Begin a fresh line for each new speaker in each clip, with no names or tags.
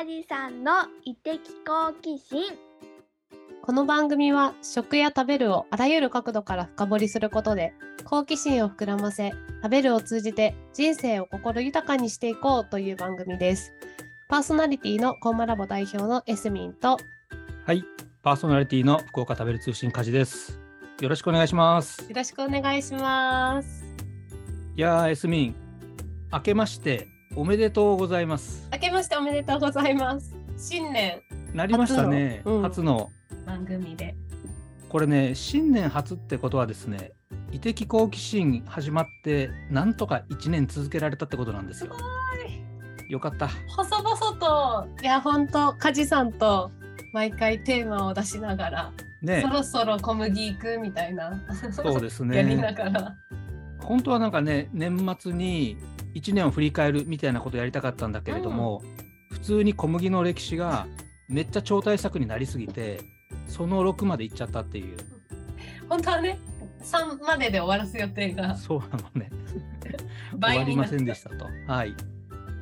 梶さんの異的好奇心
この番組は食や食べるをあらゆる角度から深掘りすることで好奇心を膨らませ食べるを通じて人生を心豊かにしていこうという番組です。パーソナリティのコーマラボ代表のエスミンと
はい、パーソナリティの福岡食べる通信梶です。よろしくお願いします。
よろしくお願いします。
いやー、エスミン、明けましておめでとうございます。
明けましておめでとうございます。新年
なりましたね。
初のうん番組で。
これね、新年初ってことはですね、異的好奇心始まってなんとか1年続けられたってことなんですよ。よかった。
細々といや本当梶さんと毎回テーマを出しながら、
ね
そ、ろそろ小麦行くみたいな。
そうです
やりな
ね。
がら。
本当はなんかね、年末に1年を振り返るみたいなことやりたかったんだけれども、普通に小麦の歴史がめっちゃ超大作になりすぎて、その6まで行っちゃったっていう。
本当はね3までで終わらす予定が
そうなのね。終わりませんでしたと。はい。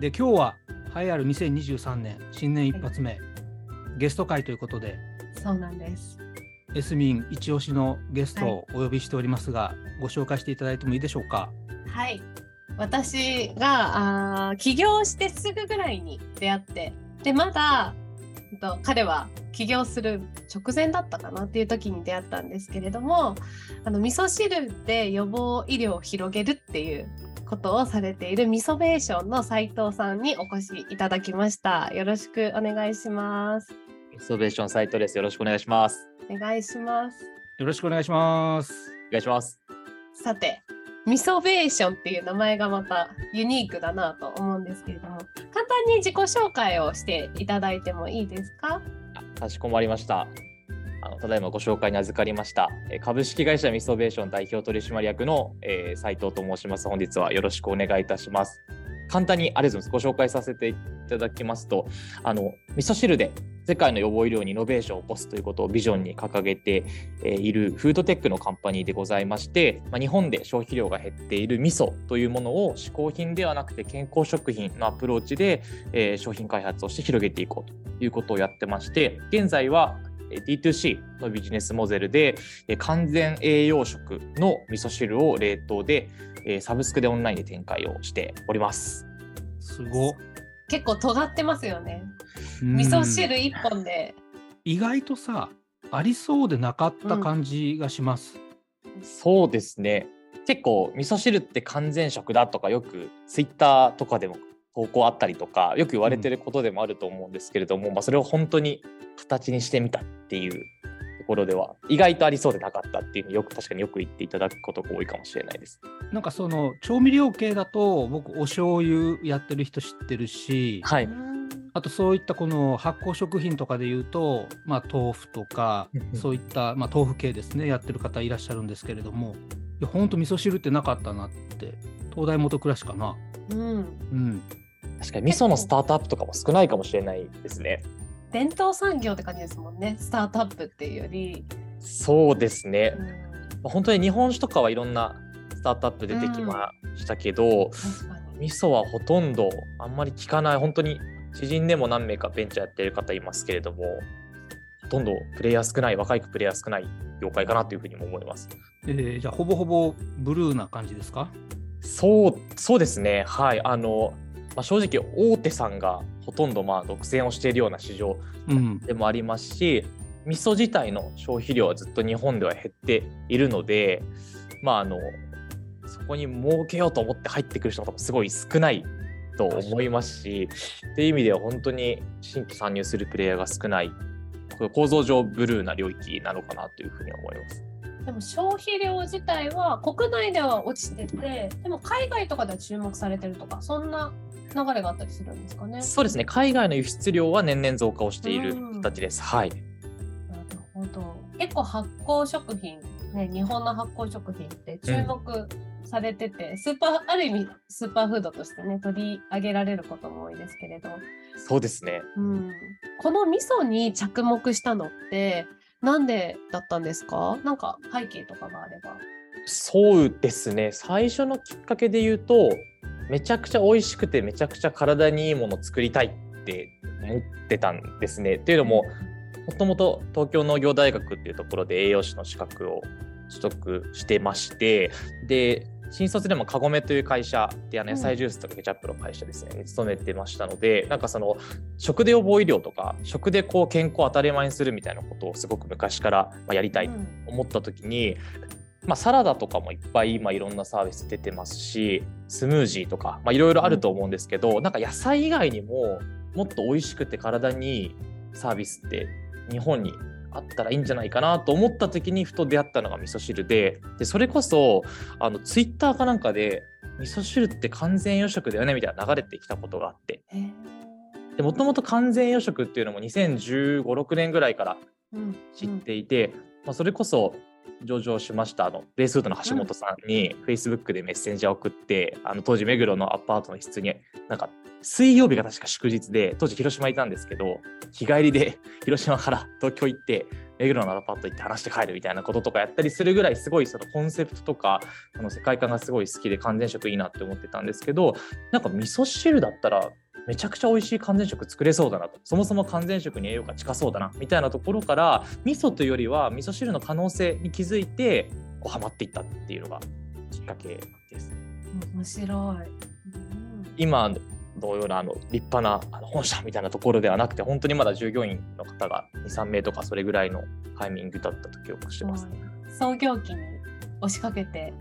で、今日は栄えある2023年新年一発目、ゲスト会ということで、
そうなんです。
エスミン一押しのゲストをお呼びしておりますが、ご紹介していただいてもいいでしょうか？
はい。私があー起業してすぐぐらいに出会って、でまだ彼は起業する直前だったかなっていう時に出会ったんですけれども、あの味噌汁で予防医療を広げるっていうことをされている味噌ベーションの斉藤さんにお越しいただきました。よろしくお願いします。
イノベーションサイトです。よろしくお願いします。
お願いします。
よろしくお願いします。
お願いします。
さて、ミソベーションっていう名前がまたユニークだなと思うんですけれども、簡単に自己紹介をしていただいてもいいですか？
かしこまりました。あのただいまご紹介に預かりました。え株式会社ミソベーション代表取締役の、えー斉藤と申します。本日はよろしくお願いいたします。簡単にありがとうございます。ご紹介させていただきますと、あの味噌汁で世界の予防医療にイノベーションを起こすということをビジョンに掲げているフードテックのカンパニーでございまして、まあ、日本で消費量が減っている味噌というものを嗜好品ではなくて健康食品のアプローチで、えー商品開発をして広げていこうということをやってまして現在は D2C のビジネスモデルでえー完全栄養食の味噌汁を冷凍でえーサブスクでオンラインで展開をしております。
すごっ。
結構尖ってますよね。
うん
味噌汁一本で。
意外とさ、ありそうでなかった感じがします。
そうですね。結構味噌汁って完全食だとかよくツイッターとかでも投稿あったりとかよく言われてることでもあると思うんですけれども、まあ、それを本当に形にしてみたっていうところでは意外とありそうでなかったっていうのをよく確かによく言っていただくことが多いかもしれないです。
なんかその調味料系だと僕お醤油やってる人知ってるし、
はい、
うん
あとそういったこの発酵食品とかで言うと、まあ、豆腐とか
うんうん。
そういった、まあ、豆腐系ですねやってる方いらっしゃるんですけれどもいやほんと味噌汁ってなかったなって東大元暮らしかな。
うん。
うん
確かに味噌のスタートアップとかも少ないかもしれないですね。
伝統産業って感じですもんね。スタートアップっていうより。
そうですね
う。ん
まあ本当に日本酒とかはいろんなスタートアップ出てきましたけど、
確かに。
味噌はほとんどあんまり聞かない本当に知人でも何名かベンチャーやってる方いますけれどもほとんどプレイヤー少ない若いプレイヤー少ない業界かなというふうにも思います
えーじゃあほぼほぼブルーな感じですか？
そうそうですねはいあの、まあ、正直大手さんがほとんどまあ独占をしているような市場
うん。
でもありますし味噌自体の消費量はずっと日本では減っているのでまああのそこに儲けようと思って入ってくる人もすごい少ないと思いますしっていう意味では本当に新規参入するプレイヤーが少ない。これ構造上ブルーな領域なのかなというふうに思います。
でも消費量自体は国内では落ちてて、でも海外とかでは注目されてるとか、そんな流れがあったりするんですかね。
そうですね。海外の輸出量は年々増加をしている
うん。
形です。はい。
なるほど。結構発酵食品、ね、日本の発酵食品って注目されてて、スーパー、ある意味スーパーフードとしてね、取り上げられることも多いですけれど、
そうですね。
うん、この味噌に着目したのって、なんでだったんですか？なんか背景とかがあれば。
そうですね。最初のきっかけで言うとめちゃくちゃ美味しくてめちゃくちゃ体にいいものを作りたいって思ってたんですね。っていうのももともと東京農業大学っていうところで栄養士の資格を取得してましてで新卒でもカゴメという会社であの野菜ジュースとかケチャップの会社ですね、に勤めてましたのでなんかその食で予防医療とか食でこう健康を当たり前にするみたいなことをすごく昔からまあやりたいと思った時に、まあ、サラダとかもいっぱい今いろんなサービス出てますしスムージーとかいろいろあると思うんですけど、なんか野菜以外にももっと美味しくて体にいいサービスって日本にあったらいいんじゃないかなと思った時にふと出会ったのが味噌汁ででそれこそあのツイッターかなんかで味噌汁って完全栄養食だよねみたいな流れてきたことがあって。でもともと完全栄養食っていうのも2015、6年ぐらいから知っていて、まあ、それこそ上場しましたあのベースフードの橋本さんに Facebook でメッセンジャーを送って、あの当時目黒のアパートの室になんか水曜日が確か祝日で当時広島いたんですけど日帰りで 広島から東京行って目黒のアパート行って話して帰るみたいなこととかやったりするぐらいすごいそのコンセプトとかあの世界観がすごい好きで完全食いいなって思ってたんですけどなんか味噌汁だったらめちゃくちゃ美味しい完全食作れそうだなとそもそも完全食に栄養価近そうだなみたいなところから味噌というよりは味噌汁の可能性に気づいてこうハマっていったっていうのがきっかけです。
面白い。
今同様なあの立派なあの本社みたいなところではなくて本当にまだ従業員の方が23名とかそれぐらいのタイミングだったと記憶してます。
創業期に押しかけて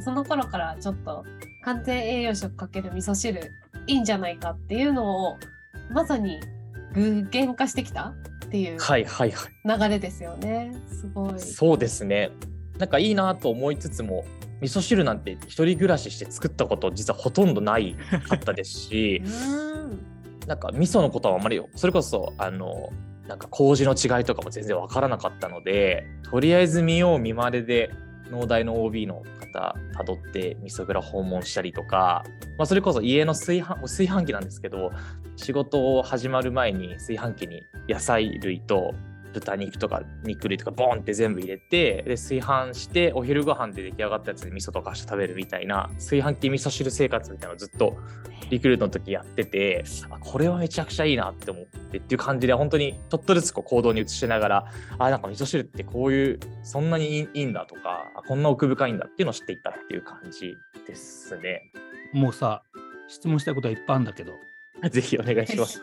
その頃からちょっと完全栄養食かける味噌汁いいんじゃないかっていうのをまさに具現化してきたっていう
はいはいはい。
流れですよね。すごい。
そうですね。なんかいいなと思いつつも味噌汁なんて一人暮らしして作ったこと実はほとんどないかったですし
うん
なんか味噌のことはあまりそれこそあのなんか麹の違いとかも全然わからなかったのでとりあえず見よう見まねで農大の OB の方たどって味噌蔵訪問したりとか、まあ、それこそ家の炊飯炊飯器なんですけど仕事を始まる前に炊飯器に野菜類と豚肉とか肉類とかボンって全部入れてで炊飯してお昼ご飯で出来上がったやつで味噌とかして食べるみたいな炊飯器味噌汁生活みたいなのをずっとリクルートの時やっててあこれはめちゃくちゃいいなって思ってっていう感じで本当にちょっとずつこう行動に移しながらあなんか味噌汁ってこういうそんなにいいんだとかあこんな奥深いんだっていうのを知っていったっていう感じですね。
もうさ、質問したいことはいっぱいあるんだけど、
ぜひお願いします。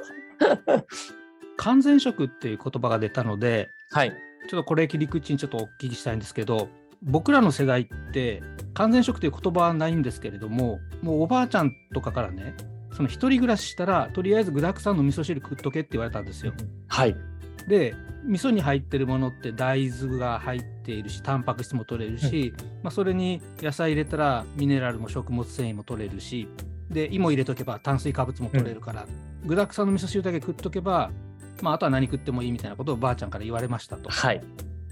完全食っていう言葉が出たので、
はい。
ちょっとこれ切り口にちょっとお聞きしたいんですけど、僕らの世代って完全食という言葉はないんですけれども、もうおばあちゃんとかからね、その一人暮らししたら、とりあえず具沢山の味噌汁食っとけって言われたんですよ。
はい。
で、味噌に入ってるものって大豆が入っているし、タンパク質も取れるし、まあ、それに野菜入れたらミネラルも食物繊維も取れるし、で、芋入れとけば炭水化物も取れるから、具沢山の味噌汁だけ食っとけば、まあ、あとは何食ってもいいみたいなことをばあちゃんから言われましたと。
はい。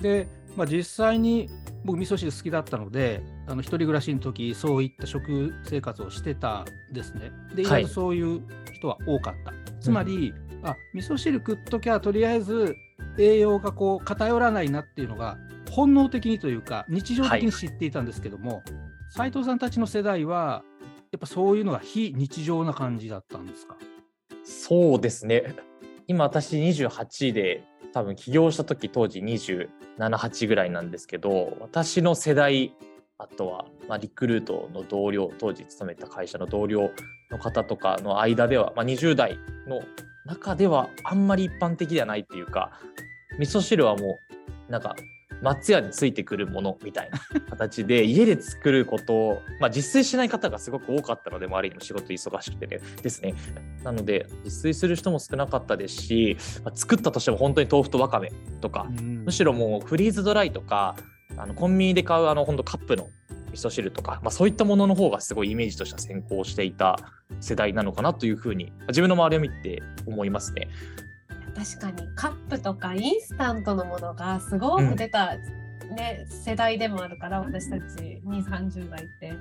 で、まあ、実際に僕味噌汁好きだったのであの一人暮らしの時そういった食生活をしてたんですね。で意
はい
外とそういう人は多かった。つまり、あ味噌汁食っときゃとりあえず栄養がこう偏らないなっていうのが本能的にというか日常的に知っていたんですけども、斉藤さんたちの世代はやっぱそういうのが非日常な感じだったんですか？
そうですね。今私28で多分起業した時当時27、8ぐらいなんですけど私の世代あとは、まあ、リクルートの同僚当時勤めた会社の同僚の方とかの間では、まあ、20代の中ではあんまり一般的ではないっていうか味噌汁はもうなんか松屋についてくるものみたいな形で 家で作ることを、まあ、自炊しない方がすごく多かったので周りにも仕事忙しくて、ね、ですね。なので自炊する人も少なかったですし、まあ作ったとしても本当に豆腐とわかめとか、
うん。
むしろもうフリーズドライとかあのコンビニで買うあの本当カップの味噌汁とか、まあ、そういったものの方がすごいイメージとしては先行していた世代なのかなというふうに自分の周りを見て思いますね。
確かにカップとかインスタントのものがすごく出た、ね世代でもあるから私たち2 3 0代って。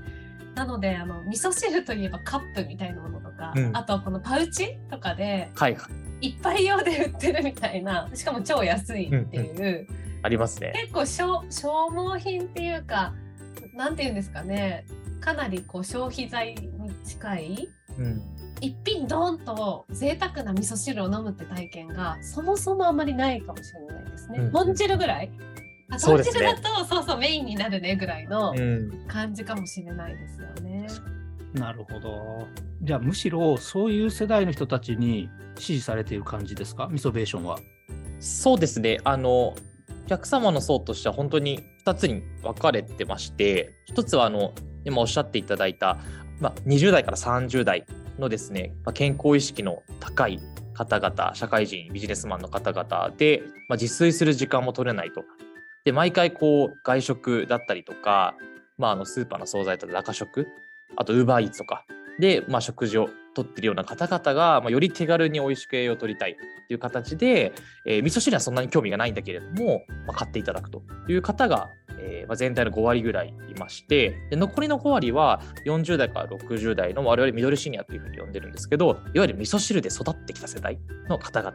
なのであの味噌汁といえばカップみたいなものとか、
うん。
あとこのパウチとかで
はい
一杯用で売ってるみたいなしかも超安いっていう、
ありますね。
結構消消耗品っていうかなんていうんですかねかなりこう消費財に近い
うん
一品ドーンと贅沢な味噌汁を飲むって体験がそもそもあまりないかもしれないですね。
うん
豚汁ぐらい？あ豚
そうですね
汁だとそうそうメインになるねぐらいの
うん
感じかもしれないですよね。
なるほど。じゃあむしろそういう世代の人たちに支持されている感じですか？ミソベーションは。
そうですね。あの、お客様の層としては本当に2つに分かれてまして、1つはあの、今おっしゃっていただいた、まあ、20代から30代のですね、まあ、健康意識の高い方々、社会人、ビジネスマンの方々で、まあ、自炊する時間も取れないと。で、毎回こう、外食だったりとか、まあ、あのスーパーの惣菜とか中食、あとウーバーイーツとかで、まあ、食事をとってるような方々が、まあ、より手軽に美味しく栄養を取りたいっていう形で、えー味噌汁はそんなに興味がないんだけれども、まあ、買っていただくという方が、えーまあ、全体の5割ぐらいいましてで残りの5割は40代から60代の我々ミドルシニアというふうに呼んでるんですけどいわゆる味噌汁で育ってきた世代の方々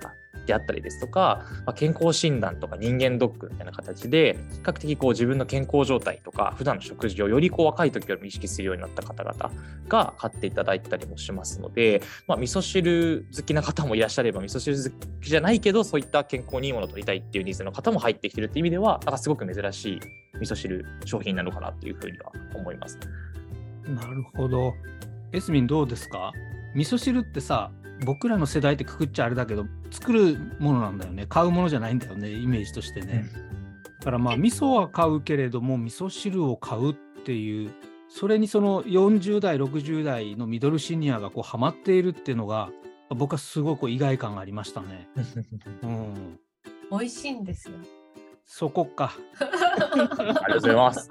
であったりですとか、まあ、健康診断とか人間ドックみたいな形で比較的こう自分の健康状態とか普段の食事をよりこう若い時よりも意識するようになった方々が買っていただいたりもしますので、まあ、味噌汁好きな方もいらっしゃれば味噌汁好きじゃないけどそういった健康にいいものを取りたいっていうニーズの方も入ってきてるっていう意味ではなんかすごく珍しい味噌汁商品なのかなっていうふうには思います。
なるほど。エスミンどうですか？味噌汁ってさ僕らの世代ってくくっちゃあれだけど作るものなんだよね買うものじゃないんだよねイメージとしてね。だからまあ味噌は買うけれども味噌汁を買うっていうそれにその40代60代のミドルシニアがこうハマっているっていうのが僕はすごく意外感がありましたね。うん、
美味しいんですよ。
そこか。
ありがとうございます。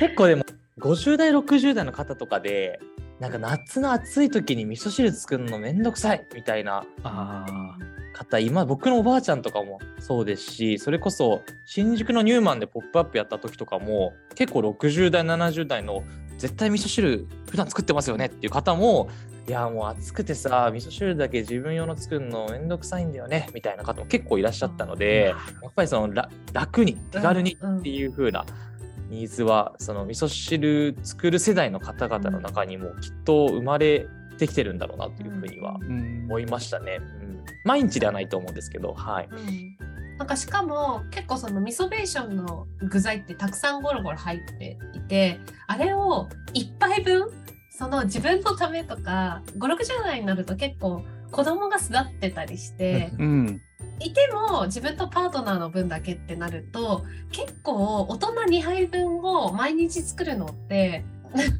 結構でも50代60代の方とかでなんか夏の暑い時に味噌汁作るのめんどくさいみたいな
あ
方今僕のおばあちゃんとかもそうですしそれこそ新宿のニューマンで「ポップアップやった時とかも結構60代70代の絶対味噌汁普段作ってますよねっていう方もいやもう暑くてさ味噌汁だけ自分用の作るのめんどくさいんだよねみたいな方も結構いらっしゃったのでやっぱりそのら楽に手軽にっていう風なニーズはその味噌汁作る世代の方々の中にもきっと生まれてきてるんだろうなというふうには思いましたね。うん、毎日ではないと思うんですけど、はい。
なんかしかも結構その味噌ベーションの具材ってたくさんゴロゴロ入っていてあれを1杯分その自分のためとか560代になると結構子供が巣立ってたりして
うん
いても自分とパートナーの分だけってなると結構大人2杯分を毎日作るのって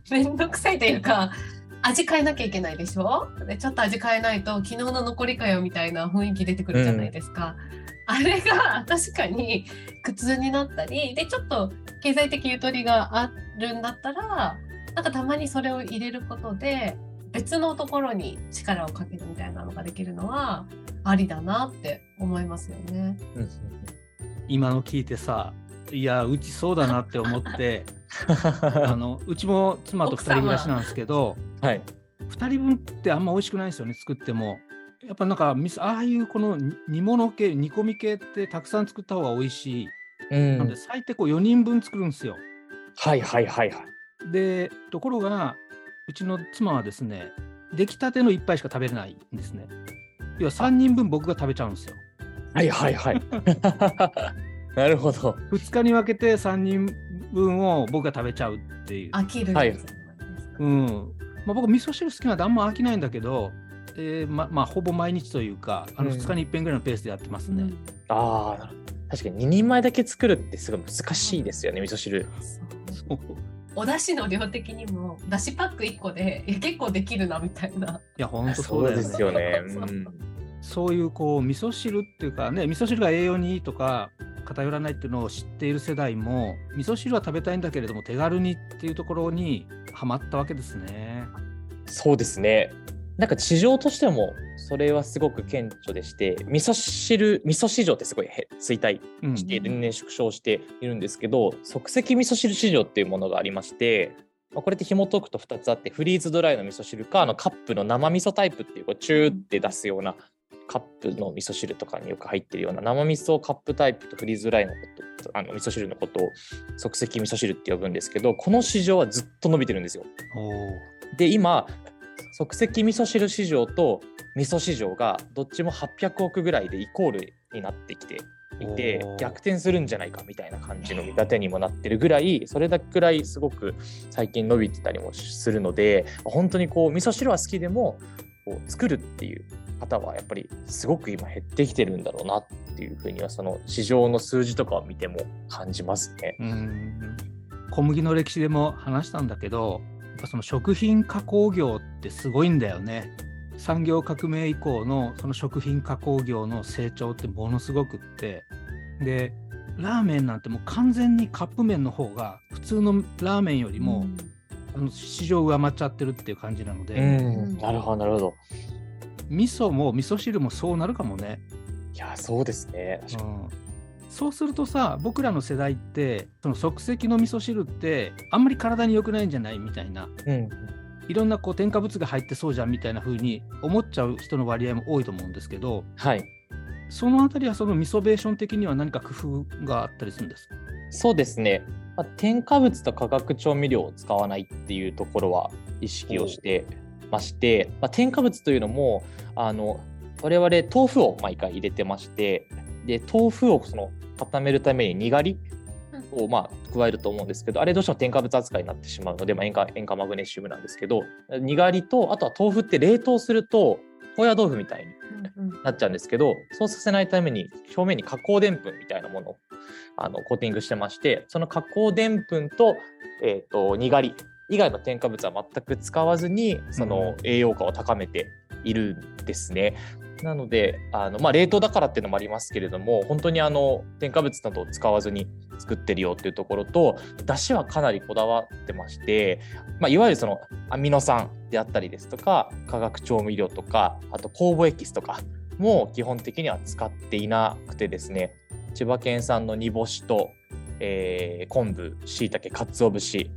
めんどくさいというか味変えなきゃいけないでしょ？でちょっと味変えないと昨日の残りかよみたいな雰囲気出てくるじゃないですか。あれが確かに苦痛になったりでちょっと経済的ゆとりがあるんだったらなんかたまにそれを入れることで別のところに力をかけるみたいなのができるのはありだなって思いますよね。
今の聞いてさいやうちそうだなって思って あのうちも妻と2人暮らしなんですけど
はい。
2人分ってあんま美味しくないですよね作っても。やっぱなんかああいうこの煮煮物系煮込み系ってたくさん作った方が美味しい。
うん
なので最低こう4人分作るんですよ。
はいはいはいはい。
でところがうちの妻はですね出来たての1杯しか食べれないんですね。要は3人分僕が食べちゃうんですよ。
はいはいはい。なるほど。
2日に分けて3人分を僕が食べちゃうっていう。
飽きる
はい
うんまあ、僕味噌汁好きなんであんま飽きないんだけど、えーままあほぼ毎日というかあの
うん
2日に1遍ぐらいのペースでやってますね。
うん
ああ、なるほど確かに2人前だけ作るってすごい難しいですよね、味噌汁。
そうお出汁の量的にも出汁パック1個でいや結構できるなみたいな。
いや本当そ
そうう
だよね
ですよね。
そう
うん
そういうこう味噌汁っていうかね味噌汁が栄養にいいとか偏らないっていうのを知っている世代も味噌汁は食べたいんだけれども手軽にっていうところにはまったわけですね。
そうですね。なんか市場としてもそれはすごく顕著でして、味噌汁、味噌市場ってすごいへ衰退
うん
して年々縮小しているんですけど、即席味噌汁市場っていうものがありまして、まあこれって紐解くと2つあってフリーズドライの味噌汁かあのカップの生味噌タイプっていうこうチューって出すようなカップの味噌汁とかによく入ってるような生味噌カップタイプとフリーズドライのことあの味噌汁のことを即席味噌汁って呼ぶんですけどこの市場はずっと伸びてるんですよ。で今即席味噌汁市場と味噌市場がどっちも800億ぐらいでイコールになってきていて逆転するんじゃないかみたいな感じの見立てにもなってるぐらいそれだけくらいすごく最近伸びてたりもするので本当にこう味噌汁は好きでもこう作るっていう方はやっぱりすごく今減ってきてるんだろうなっていうふうにはその市場の数字とかを見ても感じますね。
うん小麦の歴史でも話したんだけどやっぱその食品加工業ってすごいんだよね。産業革命以降のその食品加工業の成長ってものすごくってでラーメンなんてもう完全にカップ麺の方が普通のラーメンよりも、あの市場上回っちゃってるっていう感じなので、
うんなるほどなるほど。
味噌も味噌汁もそうなるかもね。
いやそうですね。
うん。そうするとさ僕らの世代ってその即席の味噌汁ってあんまり体に良くないんじゃないみたいな。
うん。
いろんなこう添加物が入ってそうじゃんみたいな風に思っちゃう人の割合も多いと思うんですけど
はい。
そのあたりはその味噌ベーション的には何か工夫があったりするんですか？
そうですね、まあ、添加物と化学調味料を使わないっていうところは意識をしてまして、まあ、添加物というのもあの我々豆腐を毎回入れてましてで豆腐をその固めるためににがりをまあ加えると思うんですけどあれどうしても添加物扱いになってしまうので、まあ、塩化塩化マグネシウムなんですけどにがりとあとは豆腐って冷凍すると高野豆腐みたいになっちゃうんですけどそうさせないために表面に加工でんぷんみたいなものをあのコーティングしてましてその加工でんぷんと,、えー、とにがり以外の添加物は全く使わずにその栄養価を高めているんですね。なのであの、まあ、冷凍だからっていうのもありますけれども本当にあの添加物などを使わずに作ってるよっていうところとだしはかなりこだわってまして、まあ、いわゆるそのアミノ酸であったりですとか化学調味料とかあと酵母エキスとかも基本的には使っていなくてですね千葉県産の煮干しと、えー昆布しいたけかつお節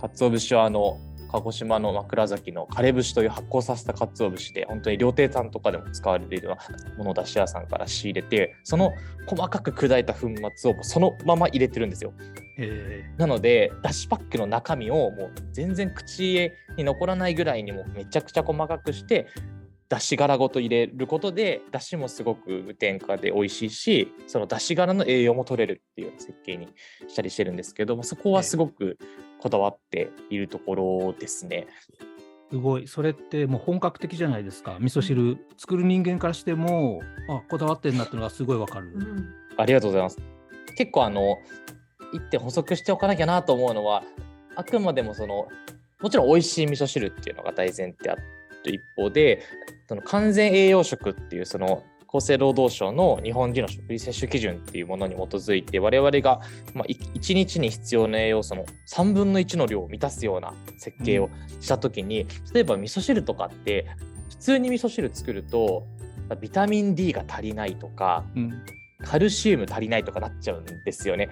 かつお節はあの鹿児島の枕崎の枯節という発酵させたかつお節で本当に料亭さんとかでも使われているようなものを出し屋さんから仕入れてその細かく砕いた粉末をそのまま入れてるんですよ。
え
なのでだしパックの中身をもう全然口に残らないぐらいにもめちゃくちゃ細かくしてだし殻ごと入れることでだしもすごく無添加で美味しいしそのだし殻の栄養も取れるっていう設計にしたりしてるんですけどもそこはすごくこだわっているところですね。
すごいそれってもう本格的じゃないですか味噌汁作る人間からしてもあこだわってんなっていうのがすごいわかる。
ありがとうございます。結構あの一点補足しておかなきゃなと思うのはあくまでもそのもちろん美味しい味噌汁っていうのが大前提ある一方でその完全栄養食っていうその厚生労働省の日本人の食事摂取基準っていうものに基づいて我々が、まあ、1日に必要な栄養素の3分の1の量を満たすような設計をした時に、例えば味噌汁とかって普通に味噌汁作るとビタミン D が足りないとか
うん
カルシウム足りないとかなっちゃうんですよね。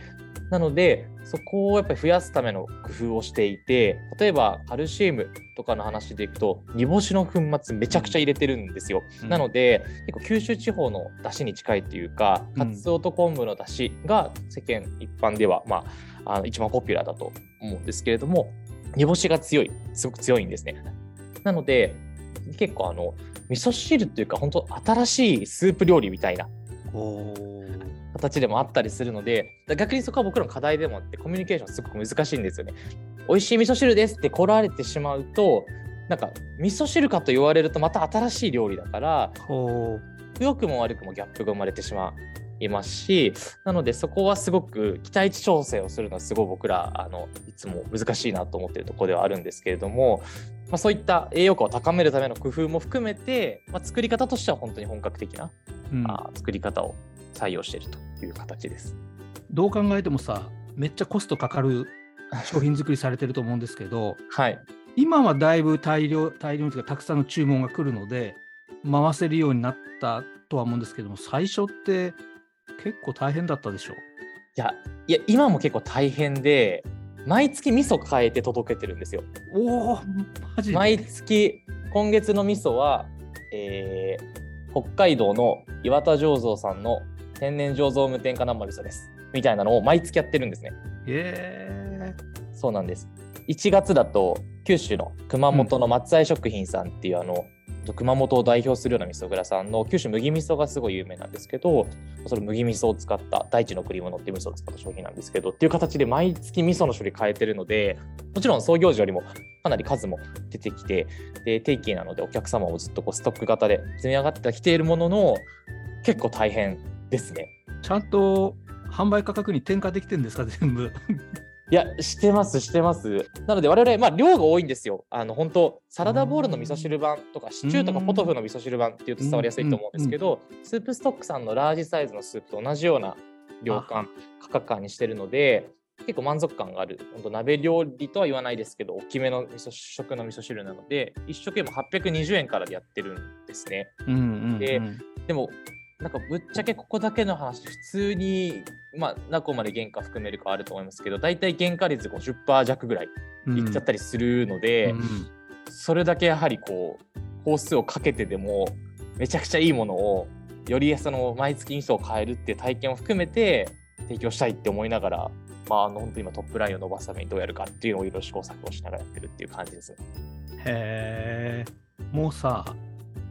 なのでそこをやっぱり増やすための工夫をしていて例えばカルシウムとかの話でいくと煮干しの粉末めちゃくちゃ入れてるんですよ。
うん
なので結構九州地方の出汁に近いっていうか
うん
かつおと昆布の出汁が世間一般では、まあ、あの一番ポピュラーだと思うんですけれども煮干しが強いすごく強いんですね。なので結構あの味噌汁っていうか本当新しいスープ料理みたいな形でもあったりするのでだ逆にそこは僕らの課題でもあってコミュニケーションすごく難しいんですよね。美味しい味噌汁ですって来られてしまうとなんか味噌汁かと言われるとまた新しい料理だから
ほ
良くも悪くもギャップが生まれてしまいますしなのでそこはすごく期待値調整をするのはすごい僕らあのいつも難しいなと思っているところではあるんですけれども、まあ、そういった栄養価を高めるための工夫も含めて、まあ、作り方としては本当に本格的な、
う、うん
あー作り方を採用しているという形です。
どう考えてもさめっちゃコストかかる商品作りされてると思うんですけど
はい
今はだいぶ大量大量にというかたくさんの注文が来るので回せるようになったとは思うんですけども最初って結構大変だったでしょ
いやいや今も結構大変で毎月味噌変えて届けてるんですよ。
おおマジで？
毎月今月の味噌は、えー北海道の岩田醸造さんの天然醸造無添加生味噌ですみたいなのを毎月やってるんですね。
え
そうなんです。1月だと九州の熊本の松愛食品さんっていうあの、熊本を代表するような味噌蔵さんの九州麦味噌がすごい有名なんですけどその麦味噌を使った大地の栗物っていう味噌を使った商品なんですけどっていう形で毎月味噌の処理変えてるのでもちろん創業時よりもかなり数も出てきてで定期なのでお客様もずっとこうストック型で積み上がってきているものの結構大変ですね。
ちゃんと販売価格に転嫁できてるんですか、全部。
いや、してます、してます。なので、我々、まあ、量が多いんですよ。あの、本当サラダボウルの味噌汁版とか、シチューとかポトフの味噌汁版っていうと伝わりやすいと思うんですけど、スープストックさんのラージサイズのスープと同じような量感、価格感にしてるので、結構満足感がある。本当鍋料理とは言わないですけど、大きめの味噌食の味噌汁なので、1食でも820円からでやってるんですね。
うんうんうん
ででも、なんかぶっちゃけここだけの話、普通に、まあ、何個まで原価含めるかあると思いますけど、大体原価率50%弱ぐらいいっちゃったりするので、
うんうん
それだけやはりこう、工数をかけてでも、めちゃくちゃいいものを、よりその毎月味噌を変えるっていう体験を含めて提供したいって思いながら、まあ、あの本当に今トップラインを伸ばすためにどうやるかっていうのをいろいろ試行錯誤しながらやってるっていう感じですね。
へえ。もうさ、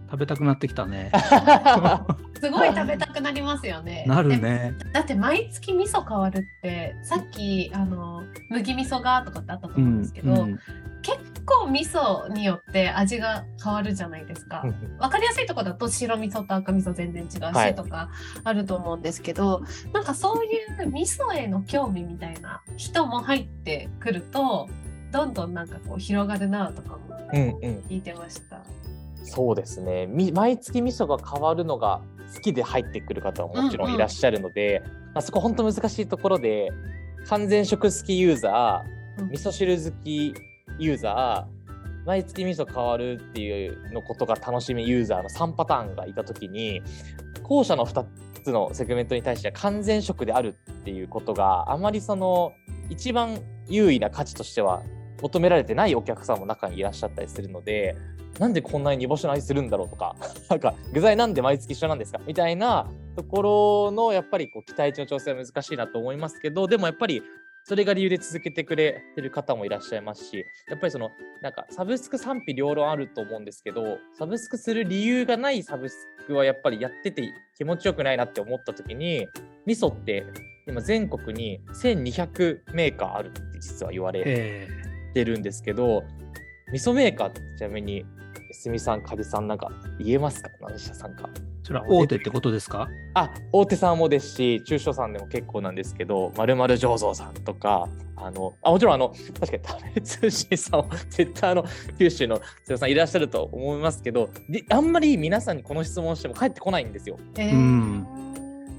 食べたくなってきたね。
すごい食べたくなりますよね。
なる
で
ね。
だって毎月味噌変わるってさっきあの麦味噌がとかってあったと思うんですけど、
うん
結構味噌によって味が変わるじゃないですか。わかりやすいところだと白味噌と赤味噌全然違うし、
はい
とかあると思うんですけどなんかそういう味噌への興味みたいな人も入ってくるとどんどんなんかこう広がるなとかも
うんうん、
聞いてました。
そうですねみ毎月味噌が変わるのが好きで入ってくる方はもちろんいらっしゃるので、まあ、そこ本当難しいところで完全食好きユーザー
うん。
味噌汁好きユーザー毎月味噌変わるっていうのことが楽しみユーザーの3パターンがいた時に後者の2つのセグメントに対しては完全食であるっていうことがあまりその一番優位な価値としては求められてないお客さんも中にいらっしゃったりするのでなんでこんなに煮干しの味するんだろうとか なんか具材なんで毎月一緒なんですか？みたいなところのやっぱりこう期待値の調整は難しいなと思いますけどでもやっぱりそれが理由で続けてくれてる方もいらっしゃいますしやっぱりそのなんかサブスク賛否両論あると思うんですけどサブスクする理由がないサブスクはやっぱりやってて気持ちよくないなって思った時に味噌って今全国に1200メーカーあるって実は言われ
へ
てるんですけど味噌メーカーってちなみにすみさん、かじさんなんか言えますか？何社さんか。
え。それは大手ってことですか？
あ大手さんもですし中小さんでも結構なんですけどまるまる醸造さんとかあのあもちろんあの確かに食べ通信さんは絶対あの九州の強さんいらっしゃると思いますけどであんまり皆さんにこの質問しても返ってこないんですよ。
え
うん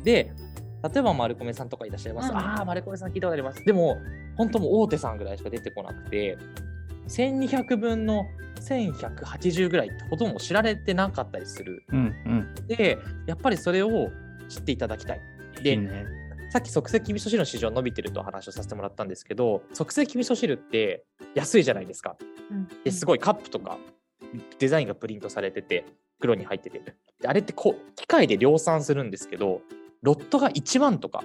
で例えば丸米さんとかいらっしゃいます。
うん
ああ丸米さん聞いたことあります。でも本当もう大手さんぐらいしか出てこなくて1200分の1180ぐらいってほとんど知られてなかったりする。
うんうん。
でやっぱりそれを知っていただきたい。で
いいね。
さっき即席味噌汁の市場伸びてると話をさせてもらったんですけど即席味噌汁って安いじゃないですか。ですごいカップとかデザインがプリントされてて黒に入っててであれってこう機械で量産するんですけどロットが1万とか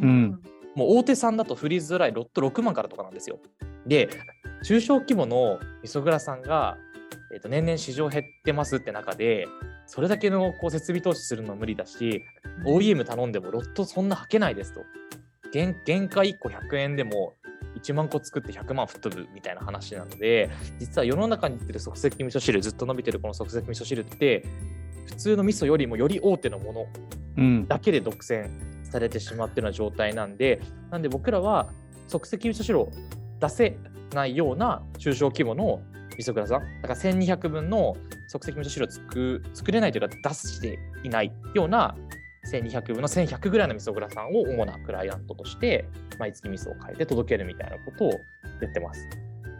うん
もう大手さんだとフリーズドライロット6万からとかなんですよ。で中小規模の味噌蔵さんが、えー、と年々市場減ってますって中でそれだけのこう設備投資するの無理だし OEM 頼んでもロットそんな履けないですと。原原価1個100円でも1万個作って100万吹っ飛ぶみたいな話なので実は世の中に出てる即席味噌汁ずっと伸びてるこの即席味噌汁って普通の味噌よりもより大手のもの
うん。
だけで独占されてしまってるような状態なんでなんで僕らは即席味噌汁を出せないような中小規模の味噌蔵さんだから1200分の即席味噌汁を作作れないというか出していないような1200分の1100ぐらいの味噌蔵さんを主なクライアントとして毎月味噌を変えて届けるみたいなことをやってます。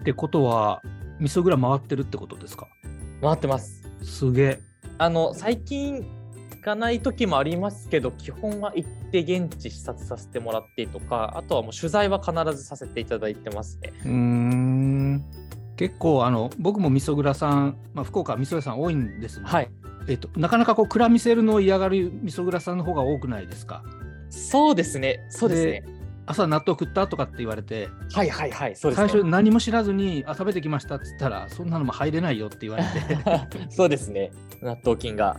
ってことは、味噌蔵回ってるってことですか？
回ってます。
すげえ。
あの最近行かない時もありますけど基本は行って現地視察させてもらってとかあとはもう取材は必ずさせていただいてますね。
うーん。結構あの僕も味噌蔵さん、まあ、福岡は味噌屋さん多いんですね
はい
えっと、なかなかこう蔵見せるのを嫌がる味噌蔵さんの方が多くないですか？
そうですねそうですね。
朝納豆食ったとかって言われて、
はいはいはい、そうですね。
最初何も知らずに、あ、食べてきましたって言ったら、そんなのも入れないよって言われて。
そうですね。納豆菌が。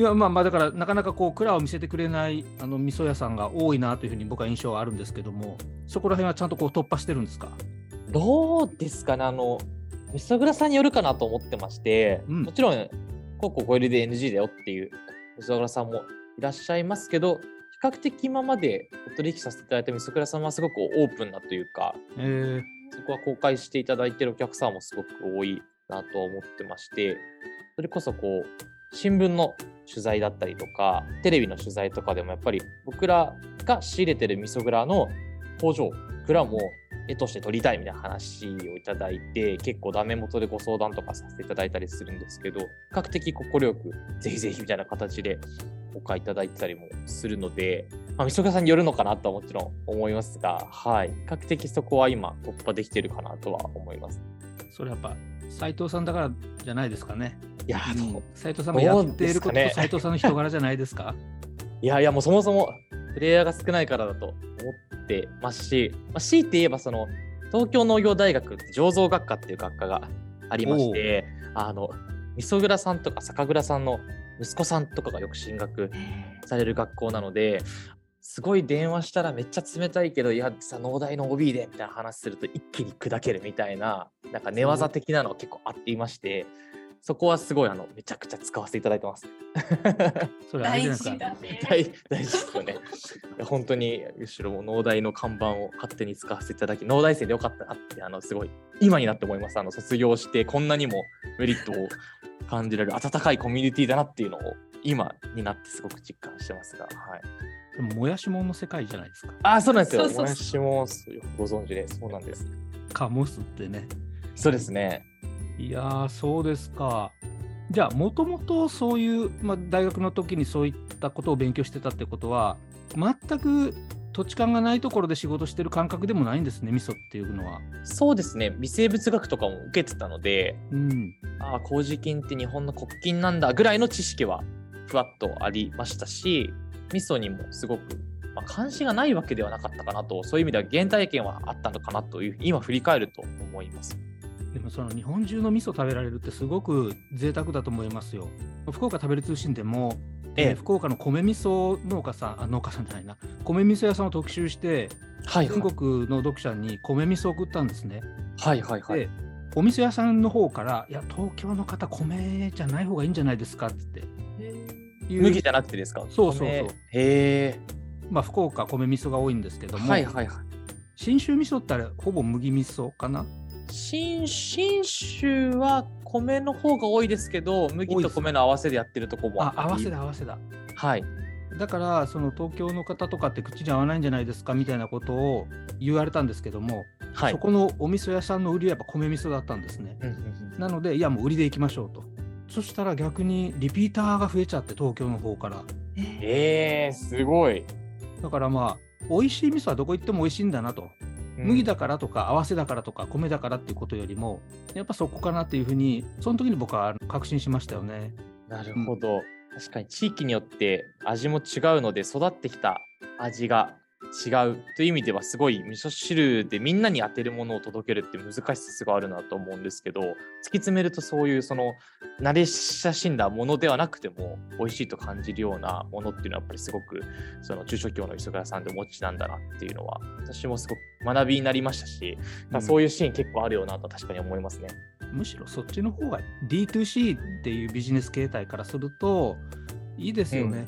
いやまあまあだからなかなかこう蔵を見せてくれないあの味噌屋さんが多いなというふうに僕は印象があるんですけどもそこら辺はちゃんとこう突破してるんですか？
どうですかね、あの、味噌蔵さんによるかなと思ってまして、
うん。
もちろん、こうこうこれで NG だよっていう味噌蔵さんもいらっしゃいますけど、比較的今までお取引させていただいた味噌蔵さんはすごくオープンなというか、
えー、
そこは公開していただいているお客さんもすごく多いなとは思ってまして、それこそこう、新聞の取材だったりとか、テレビの取材とかでもやっぱり僕らが仕入れてる味噌蔵の工場、蔵も絵として撮りたいみたいな話をいただいて、結構ダメ元でご相談とかさせていただいたりするんですけど、比較的快くぜひぜひみたいな形でお買いいただいてたりもするので、まあ、味噌蔵さんによるのかなとはもちろん思いますが、はい、比較的そこは今突破できてるかなとは思います。
それやっぱ斉藤さんだからじゃないですかね。
いやー、
うん。藤さんがやっていること
どうですかね。
と斉藤さんの人柄じゃないですか？
いやいやもうそもそもプレイヤーが少ないからだと思ってますし、まあ、強いて言えばその東京農業大学醸造学科っていう学科がありましてあの味噌蔵さんとか酒蔵さんの息子さんとかがよく進学される学校なのですごい電話したらめっちゃ冷たいけどいやさ農大の OB でみたいな話すると一気に砕けるみたいななんか寝技的なのが結構あっていましてそこはすごいあのめちゃくちゃ使わせていただいてます。
それ
大
ですか。
事だね。
大大事ですよね。本当にむしろ農大の看板を勝手に使わせていただき、農大生でよかったなって、あのすごい今になって思います。あの卒業してこんなにもメリットを感じられる温かいコミュニティだなっていうのを今になってすごく実感してますが、はい。
でももやしもんの世界じゃないですか。
あ、そうなんですよ。
そうそうそう
もやしもご存知で、そうなんです。
カモスってね。
そうですね。
いやー、そうですか。じゃあ、もともとそういう、まあ、大学の時にそういったことを勉強してたってことは、全く土地勘がないところで仕事してる感覚でもないんですね、味噌っていうのは。
そうですね。微生物学とかも受けてたので、
うん。
ああ、麹菌って日本の国菌なんだぐらいの知識はふわっとありましたし、味噌にもすごく、まあ、関心がないわけではなかったかなと、そういう意味では原体験はあったのかなという、今振り返ると思います。
でもその日本中の味噌食べられるってすごく贅沢だと思いますよ。福岡食べる通信でも、
ええ。
えー福岡の米味噌農家さん、あ農家さんじゃないな、米味噌屋さんを特集して、
はい
全国の読者に米味噌を送ったんですね。
はいはいはい。
で、お味噌屋さんの方から、いや、東京の方、米じゃない方がいいんじゃないですかって。いう。
麦じゃなくてですか？
そうそうそう。
米。へえ。
まあ、福岡、米味噌が多いんですけども、
はいはいはい。
信州味噌ってあれ、ほぼ麦味噌かな？
新新州は米の方が多いですけど、麦と米の合わせでやってるとこも
あ、合わせ
だ。
だ、合わせだ。
はい。
だから、その東京の方とかって口に合わないんじゃないですかみたいなことを言われたんですけども、
はい
そ。このお味噌屋さんの売りはやっぱ米味噌だったんですね。なので、いや、もう売りでいきましょうと。そしたら逆にリピーターが増えちゃって、東京の方から。
えー、すごい。
だからまあ、美味しい味噌はどこ行っても美味しいんだなと。麦だからとか合わせだからとか米だからっていうことよりもやっぱそこかなっていうふうにその時に僕は確信しましたよね。
なるほど、確かに地域によって味も違うので育ってきた味が違うという意味ではすごい味噌汁でみんなに当てるものを届けるって難しさすごいあるなと思うんですけど突き詰めるとそういうその慣れ親しんだものではなくても美味しいと感じるようなものっていうのはやっぱりすごくその中小企業の味噌蔵さんでお持ちなんだなっていうのは私もすごく学びになりましたし、
うん
そういうシーン結構あるよなと確かに思いますね。
むしろそっちの方が D2C っていうビジネス形態からするといいですよね。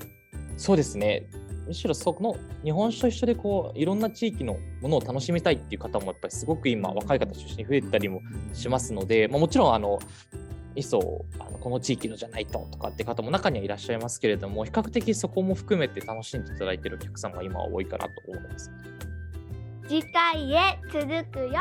そうですね。むしろその日本酒と一緒でこういろんな地域のものを楽しみたいっていう方もやっぱりすごく今若い方中心に増えたりもしますので、まあ、もちろんあの味噌あのこの地域のじゃないととかって方も中にはいらっしゃいますけれども比較的そこも含めて楽しんでいただいてるお客さんが今は多いかなと思います。
次回へ続くよ